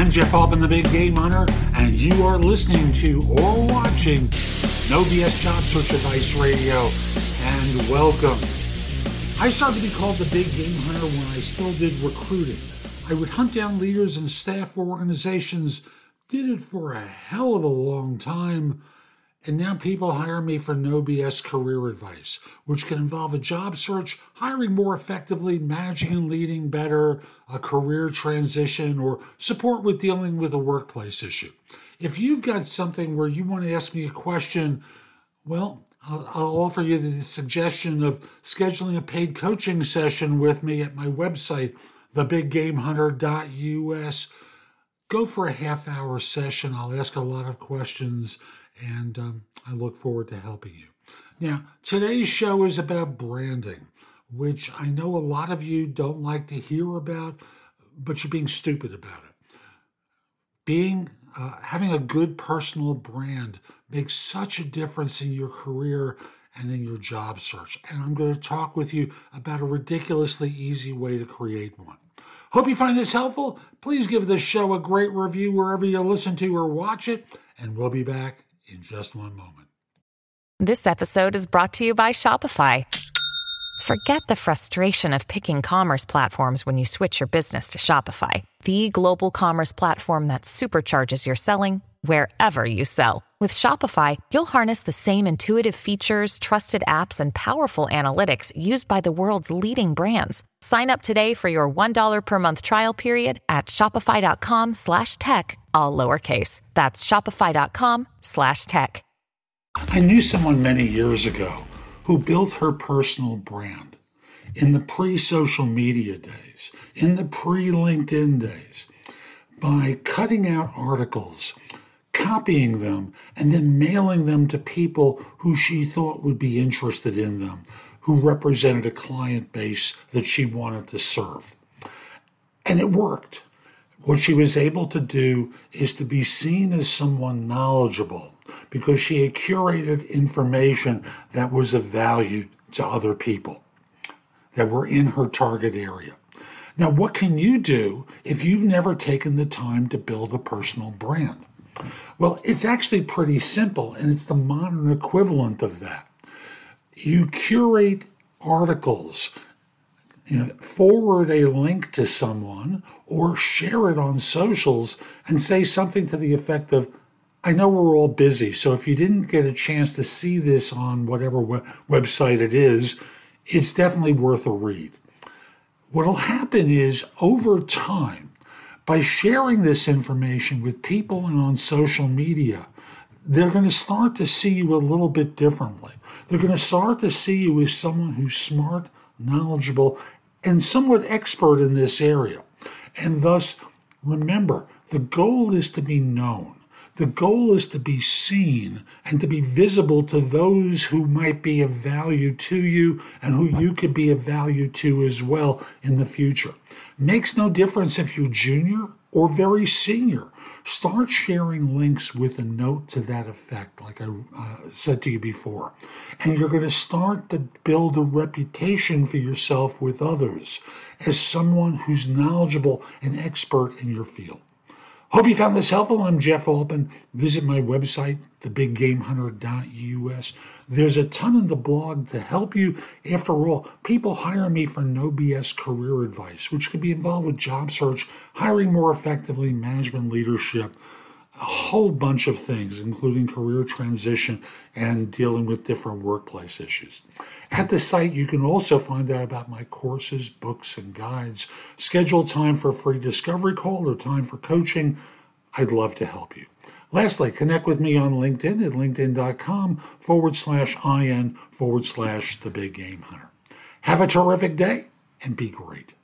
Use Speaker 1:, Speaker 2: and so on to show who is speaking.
Speaker 1: I'm Jeff Altman, the Big Game Hunter, and you are listening to or watching No BS Job Search Advice Radio. And welcome. I started to be called the Big Game Hunter when I still did recruiting. I would hunt down leaders and staff for organizations, did it for a hell of a long time and now people hire me for no BS career advice, which can involve a job search, hiring more effectively, managing and leading better, a career transition, or support with dealing with a workplace issue. If you've got something where you want to ask me a question, well, I'll, I'll offer you the suggestion of scheduling a paid coaching session with me at my website, thebiggamehunter.us. Go for a half hour session. I'll ask a lot of questions and um, I look forward to helping you. Now, today's show is about branding, which I know a lot of you don't like to hear about, but you're being stupid about it. Being uh, having a good personal brand makes such a difference in your career and in your job search. And I'm going to talk with you about a ridiculously easy way to create one. Hope you find this helpful. Please give this show a great review wherever you listen to or watch it, and we'll be back in just one moment.
Speaker 2: This episode is brought to you by Shopify. Forget the frustration of picking commerce platforms when you switch your business to Shopify, the global commerce platform that supercharges your selling wherever you sell. With Shopify, you'll harness the same intuitive features, trusted apps, and powerful analytics used by the world's leading brands. Sign up today for your $1 per month trial period at shopify.com slash tech, all lowercase. That's shopify.com slash tech.
Speaker 1: I knew someone many years ago who built her personal brand in the pre-social media days, in the pre-LinkedIn days, by cutting out articles copying them, and then mailing them to people who she thought would be interested in them, who represented a client base that she wanted to serve. And it worked. What she was able to do is to be seen as someone knowledgeable because she had curated information that was of value to other people that were in her target area. Now, what can you do if you've never taken the time to build a personal brand? Well, it's actually pretty simple, and it's the modern equivalent of that. You curate articles, you know, forward a link to someone, or share it on socials and say something to the effect of, I know we're all busy, so if you didn't get a chance to see this on whatever we- website it is, it's definitely worth a read. What'll happen is over time, by sharing this information with people and on social media, they're going to start to see you a little bit differently. They're going to start to see you as someone who's smart, knowledgeable, and somewhat expert in this area. And thus, remember, the goal is to be known. The goal is to be seen and to be visible to those who might be of value to you and who you could be of value to as well in the future. Makes no difference if you're junior or very senior. Start sharing links with a note to that effect, like I uh, said to you before. And you're going to start to build a reputation for yourself with others as someone who's knowledgeable and expert in your field. Hope you found this helpful. I'm Jeff Altman. Visit my website, thebiggamehunter.us. There's a ton in the blog to help you. After all, people hire me for no BS career advice, which could be involved with job search, hiring more effectively, management leadership, whole bunch of things, including career transition and dealing with different workplace issues. At the site, you can also find out about my courses, books, and guides, schedule time for a free discovery call or time for coaching. I'd love to help you. Lastly, connect with me on LinkedIn at linkedin.com forward slash IN forward slash the big game hunter. Have a terrific day and be great.